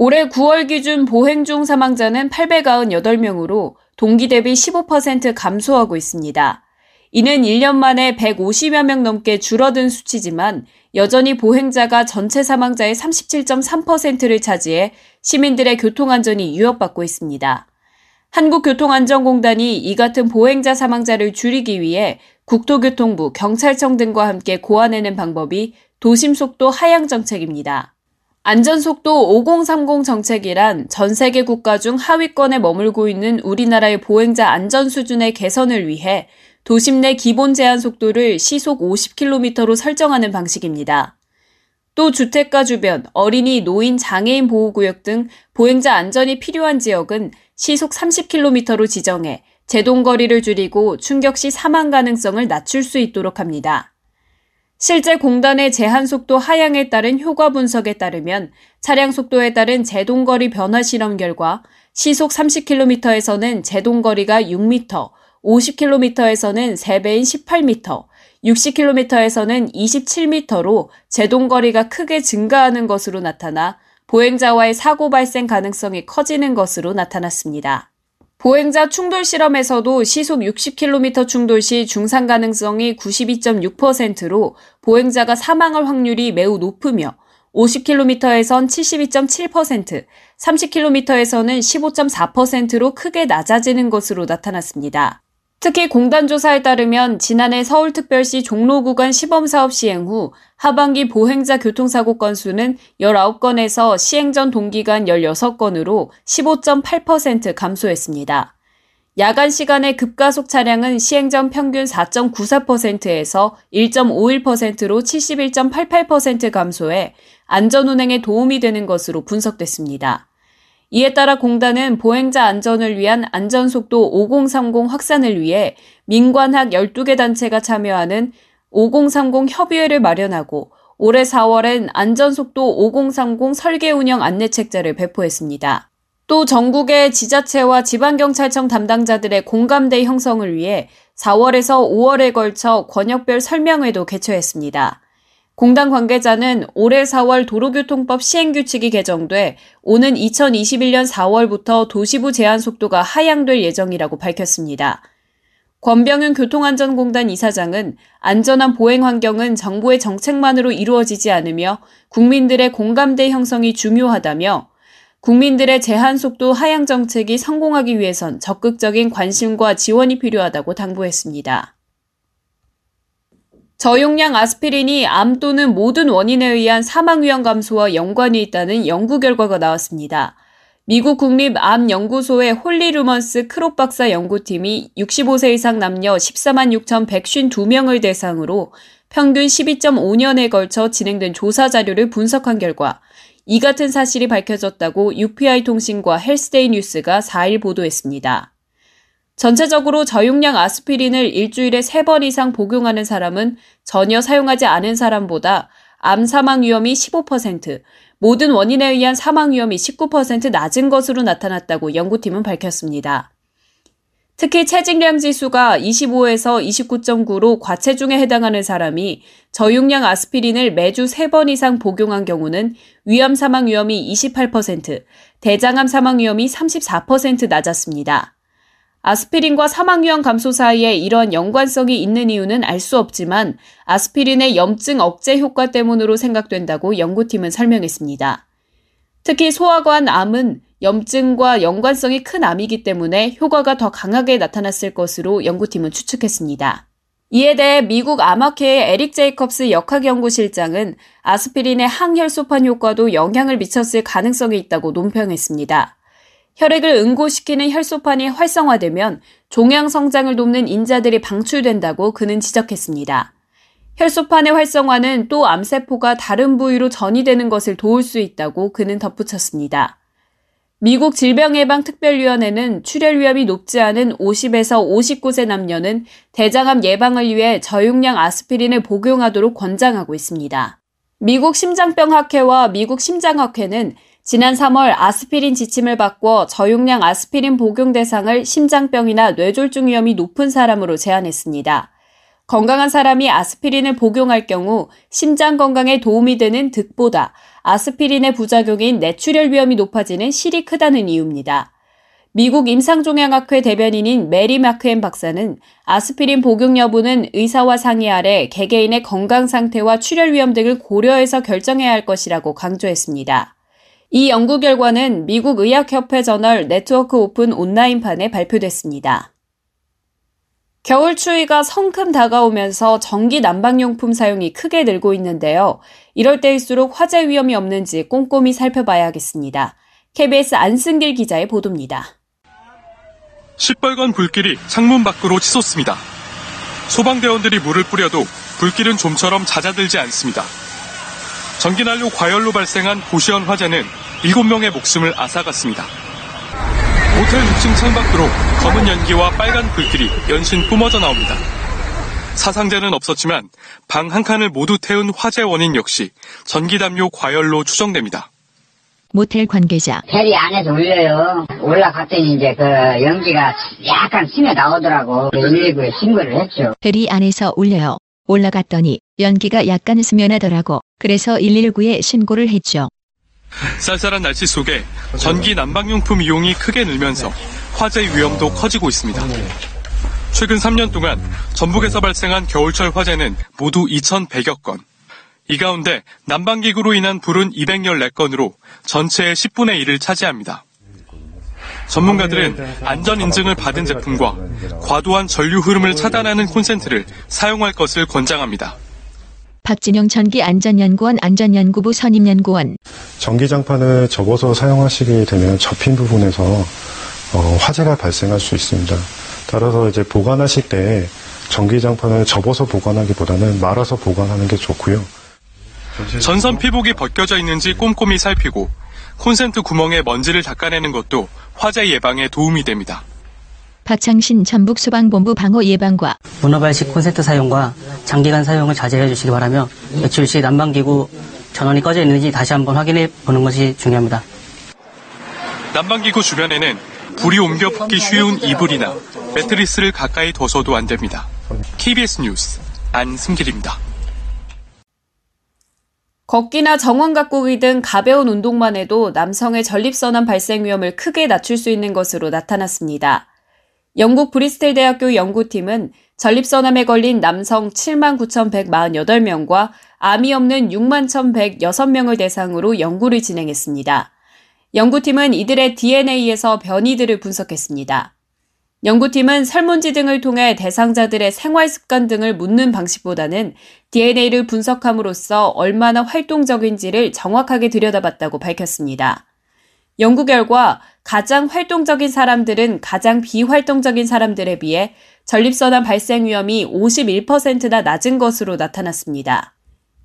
올해 9월 기준 보행 중 사망자는 898명으로 동기 대비 15% 감소하고 있습니다. 이는 1년 만에 150여 명 넘게 줄어든 수치지만 여전히 보행자가 전체 사망자의 37.3%를 차지해 시민들의 교통안전이 위협받고 있습니다. 한국교통안전공단이 이 같은 보행자 사망자를 줄이기 위해 국토교통부, 경찰청 등과 함께 고안해낸 방법이 도심속도 하향 정책입니다. 안전속도 5030 정책이란 전 세계 국가 중 하위권에 머물고 있는 우리나라의 보행자 안전 수준의 개선을 위해 도심 내 기본 제한 속도를 시속 50km로 설정하는 방식입니다. 또 주택가 주변, 어린이, 노인, 장애인 보호구역 등 보행자 안전이 필요한 지역은 시속 30km로 지정해 제동거리를 줄이고 충격 시 사망 가능성을 낮출 수 있도록 합니다. 실제 공단의 제한 속도 하향에 따른 효과 분석에 따르면 차량 속도에 따른 제동거리 변화 실험 결과 시속 30km에서는 제동거리가 6m, 50km에서는 3배인 18m, 60km에서는 27m로 제동거리가 크게 증가하는 것으로 나타나 보행자와의 사고 발생 가능성이 커지는 것으로 나타났습니다. 보행자 충돌 실험에서도 시속 60km 충돌 시 중상 가능성이 92.6%로 보행자가 사망할 확률이 매우 높으며 50km에선 72.7%, 30km에서는 15.4%로 크게 낮아지는 것으로 나타났습니다. 특히 공단 조사에 따르면 지난해 서울특별시 종로 구간 시범사업 시행 후 하반기 보행자 교통사고 건수는 19건에서 시행 전 동기간 16건으로 15.8% 감소했습니다. 야간 시간의 급가속 차량은 시행 전 평균 4.94%에서 1.51%로 71.88% 감소해 안전 운행에 도움이 되는 것으로 분석됐습니다. 이에 따라 공단은 보행자 안전을 위한 안전속도 5030 확산을 위해 민관학 12개 단체가 참여하는 5030 협의회를 마련하고 올해 4월엔 안전속도 5030 설계 운영 안내책자를 배포했습니다. 또 전국의 지자체와 지방경찰청 담당자들의 공감대 형성을 위해 4월에서 5월에 걸쳐 권역별 설명회도 개최했습니다. 공단 관계자는 올해 4월 도로교통법 시행규칙이 개정돼 오는 2021년 4월부터 도시부 제한 속도가 하향될 예정이라고 밝혔습니다. 권병윤 교통안전공단 이사장은 안전한 보행 환경은 정부의 정책만으로 이루어지지 않으며 국민들의 공감대 형성이 중요하다며 국민들의 제한 속도 하향 정책이 성공하기 위해선 적극적인 관심과 지원이 필요하다고 당부했습니다. 저용량 아스피린이 암 또는 모든 원인에 의한 사망 위험 감소와 연관이 있다는 연구 결과가 나왔습니다. 미국 국립암연구소의 홀리 루먼스 크롭 박사 연구팀이 65세 이상 남녀 14만 6,152명을 대상으로 평균 12.5년에 걸쳐 진행된 조사 자료를 분석한 결과 이 같은 사실이 밝혀졌다고 UPI 통신과 헬스데이 뉴스가 4일 보도했습니다. 전체적으로 저용량 아스피린을 일주일에 3번 이상 복용하는 사람은 전혀 사용하지 않은 사람보다 암 사망 위험이 15%, 모든 원인에 의한 사망 위험이 19% 낮은 것으로 나타났다고 연구팀은 밝혔습니다. 특히 체직량 지수가 25에서 29.9로 과체중에 해당하는 사람이 저용량 아스피린을 매주 3번 이상 복용한 경우는 위암 사망 위험이 28%, 대장암 사망 위험이 34% 낮았습니다. 아스피린과 사망 위험 감소 사이에 이런 연관성이 있는 이유는 알 수 없지만 아스피린의 염증 억제 효과 때문으로 생각된다고 연구팀은 설명했습니다. 특히 소화관 암은 염증과 연관성이 큰 암이기 때문에 효과가 더 강하게 나타났을 것으로 연구팀은 추측했습니다. 이에 대해 미국 암학회의 에릭 제이컵스 역학연구실장은 아스피린의 항혈소판 효과도 영향을 미쳤을 가능성이 있다고 논평했습니다. 혈액을 응고시키는 혈소판이 활성화되면 종양 성장을 돕는 인자들이 방출된다고 그는 지적했습니다. 혈소판의 활성화는 또 암세포가 다른 부위로 전이되는 것을 도울 수 있다고 그는 덧붙였습니다. 미국 질병예방특별위원회는 출혈 위험이 높지 않은 50에서 59세 남녀는 대장암 예방을 위해 저용량 아스피린을 복용하도록 권장하고 있습니다. 미국 심장병학회와 미국 심장학회는 지난 3월 아스피린 지침을 바꿔 저용량 아스피린 복용 대상을 심장병이나 뇌졸중 위험이 높은 사람으로 제한했습니다. 건강한 사람이 아스피린을 복용할 경우 심장 건강에 도움이 되는 득보다 아스피린의 부작용인 뇌출혈 위험이 높아지는 실이 크다는 이유입니다. 미국 임상종양학회 대변인인 메리 마크엠 박사는 아스피린 복용 여부는 의사와 상의 아래 개개인의 건강 상태와 출혈 위험 등을 고려해서 결정해야 할 것이라고 강조했습니다. 이 연구 결과는 미국 의학협회 저널 네트워크 오픈 온라인판에 발표됐습니다. 겨울 추위가 성큼 다가오면서 전기 난방용품 사용이 크게 늘고 있는데요. 이럴 때일수록 화재 위험이 없는지 꼼꼼히 살펴봐야겠습니다. KBS 안승길 기자의 보도입니다. 시뻘건 불길이 창문 밖으로 치솟습니다. 소방대원들이 물을 뿌려도 불길은 좀처럼 잦아들지 않습니다. 전기난로 과열로 발생한 고시원 화재는 7명의 목숨을 앗아갔습니다. 모텔 6층 창밖으로 검은 연기와 빨간 불길이 연신 뿜어져 나옵니다. 사상자는 없었지만 방 한 칸을 모두 태운 화재 원인 역시 전기담요 과열로 추정됩니다. 모텔 관계자. 헬이 안에서 울려요. 올라갔더니 이제 그 연기가 약간 심해 나오더라고. 119에 신고를 했죠. 헬이 안에서 울려요. 올라갔더니 연기가 약간 스며나더라고. 그래서 119에 신고를 했죠. 쌀쌀한 날씨 속에 전기 난방용품 이용이 크게 늘면서 화재 위험도 커지고 있습니다. 최근 3년 동안 전북에서 발생한 겨울철 화재는 모두 2,100여 건. 이 가운데 난방기구로 인한 불은 214건으로 전체의 10분의 1을 차지합니다. 전문가들은 안전 인증을 받은 제품과 과도한 전류 흐름을 차단하는 콘센트를 사용할 것을 권장합니다. 박진영 전기 안전연구원 안전연구부 선임연구원. 전기장판을 접어서 사용하시게 되면 접힌 부분에서 어, 화재가 발생할 수 있습니다. 따라서 이제 보관하실 때 전기장판을 접어서 보관하기보다는 말아서 보관하는 게 좋고요. 전선 피복이 벗겨져 있는지 꼼꼼히 살피고 콘센트 구멍에 먼지를 닦아내는 것도 화재 예방에 도움이 됩니다. 박창신 전북소방본부 방호 예방과 문어발식 콘센트 사용과 장기간 사용을 자제해 주시기 바라며 외출 시 난방기구 전원이 꺼져 있는지 다시 한번 확인해 보는 것이 중요합니다. 난방기구 주변에는 불이 옮겨 붙기 쉬운 이불이나 매트리스를 가까이 둬서도 안 됩니다. KBS 뉴스 안승길입니다. 걷기나 정원 가꾸기 등 가벼운 운동만 해도 남성의 전립선암 발생 위험을 크게 낮출 수 있는 것으로 나타났습니다. 영국 브리스텔 대학교 연구팀은 전립선암에 걸린 남성 79,148명과 암이 없는 61,106명을 대상으로 연구를 진행했습니다. 연구팀은 이들의 DNA에서 변이들을 분석했습니다. 연구팀은 설문지 등을 통해 대상자들의 생활 습관 등을 묻는 방식보다는 DNA를 분석함으로써 얼마나 활동적인지를 정확하게 들여다봤다고 밝혔습니다. 연구 결과 가장 활동적인 사람들은 가장 비활동적인 사람들에 비해 전립선암 발생 위험이 51%나 낮은 것으로 나타났습니다.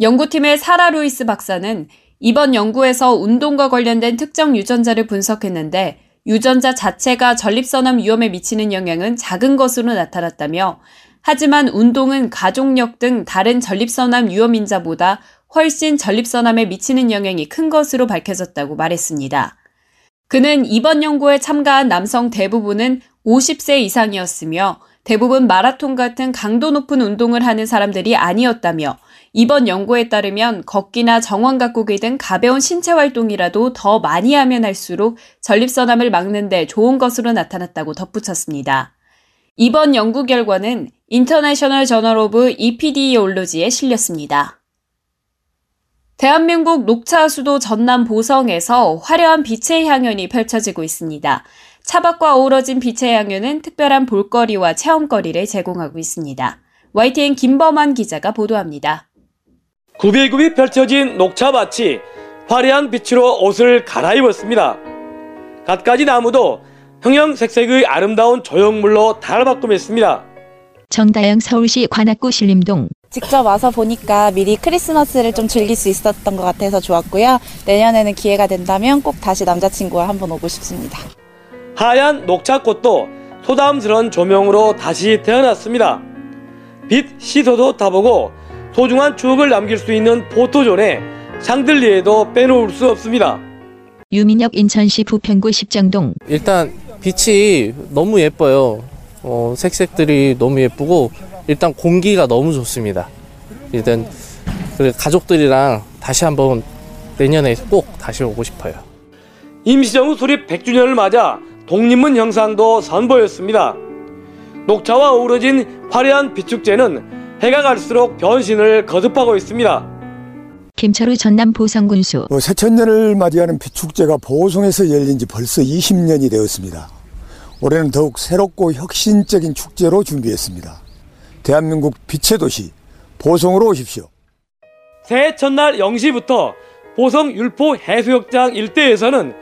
연구팀의 사라 루이스 박사는 이번 연구에서 운동과 관련된 특정 유전자를 분석했는데 유전자 자체가 전립선암 위험에 미치는 영향은 작은 것으로 나타났다며 하지만 운동은 가족력 등 다른 전립선암 위험 인자보다 훨씬 전립선암에 미치는 영향이 큰 것으로 밝혀졌다고 말했습니다. 그는 이번 연구에 참가한 남성 대부분은 50세 이상이었으며 대부분 마라톤 같은 강도 높은 운동을 하는 사람들이 아니었다며 이번 연구에 따르면 걷기나 정원 가꾸기 등 가벼운 신체 활동이라도 더 많이 하면 할수록 전립선암을 막는데 좋은 것으로 나타났다고 덧붙였습니다. 이번 연구 결과는 International Journal of Epidemiology에 실렸습니다. 대한민국 녹차 수도 전남 보성에서 화려한 빛의 향연이 펼쳐지고 있습니다. 차밭과 어우러진 빛의 향연은 특별한 볼거리와 체험거리를 제공하고 있습니다. YTN 김범환 기자가 보도합니다. 굽이굽이 펼쳐진 녹차밭이 화려한 빛으로 옷을 갈아입었습니다. 갖가지 나무도 형형색색의 아름다운 조형물로 달바꿈했습니다. 정다영 서울시 관악구 신림동 직접 와서 보니까 미리 크리스마스를 좀 즐길 수 있었던 것 같아서 좋았고요. 내년에는 기회가 된다면 꼭 다시 남자친구와 한번 오고 싶습니다. 하얀 녹차꽃도 소담스런 조명으로 다시 태어났습니다. 빛 시소도 타보고 소중한 추억을 남길 수 있는 포토존에 샹들리에도 빼놓을 수 없습니다. 유민혁 인천시 부평구 십정동 일단 빛이 너무 예뻐요. 어, 색색들이 너무 예쁘고 일단 공기가 너무 좋습니다. 일단 그래 가족들이랑 다시 한번 내년에 꼭 다시 오고 싶어요. 임시정부 수립 100주년을 맞아 독립문 형상도 선보였습니다. 녹차와 어우러진 화려한 비축제는 해가 갈수록 변신을 거듭하고 있습니다. 김철우 전남 보성군수 어, 새천년을 맞이하는 비축제가 보성에서 열린 지 벌써 20년이 되었습니다. 올해는 더욱 새롭고 혁신적인 축제로 준비했습니다. 대한민국 빛의 도시 보성으로 오십시오. 새해 첫날 0시부터 보성 율포 해수욕장 일대에서는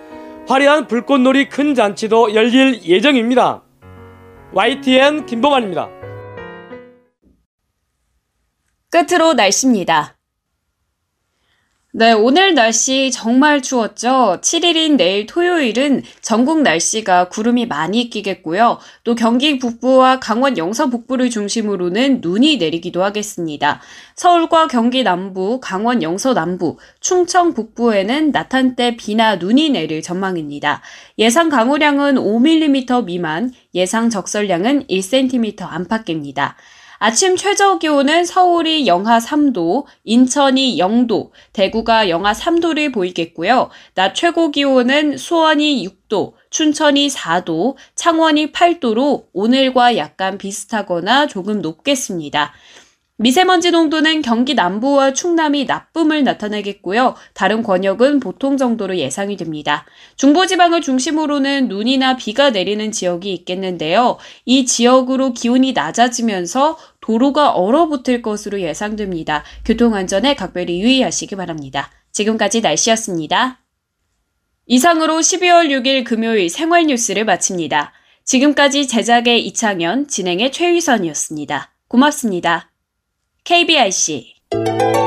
화려한 불꽃놀이 큰 잔치도 열릴 예정입니다. YTN 김봉환입니다. 끝으로 날씨입니다. 네, 오늘 날씨 정말 추웠죠? 7일인 내일 토요일은 전국 날씨가 구름이 많이 끼겠고요. 또 경기 북부와 강원 영서 북부를 중심으로는 눈이 내리기도 하겠습니다. 서울과 경기 남부, 강원 영서 남부, 충청 북부에는 낮 한때 비나 눈이 내릴 전망입니다. 예상 강우량은 5mm 미만, 예상 적설량은 1cm 안팎입니다. 아침 최저 기온은 서울이 영하 3도, 인천이 0도, 대구가 영하 3도를 보이겠고요. 낮 최고 기온은 수원이 6도, 춘천이 4도, 창원이 8도로 오늘과 약간 비슷하거나 조금 높겠습니다. 미세먼지 농도는 경기 남부와 충남이 나쁨을 나타내겠고요. 다른 권역은 보통 정도로 예상이 됩니다. 중부지방을 중심으로는 눈이나 비가 내리는 지역이 있겠는데요. 이 지역으로 기온이 낮아지면서 도로가 얼어붙을 것으로 예상됩니다. 교통안전에 각별히 유의하시기 바랍니다. 지금까지 날씨였습니다. 이상으로 12월 6일 금요일 생활 뉴스를 마칩니다. 지금까지 제작의 이창현, 진행의 최유선이었습니다. 고맙습니다. KBIC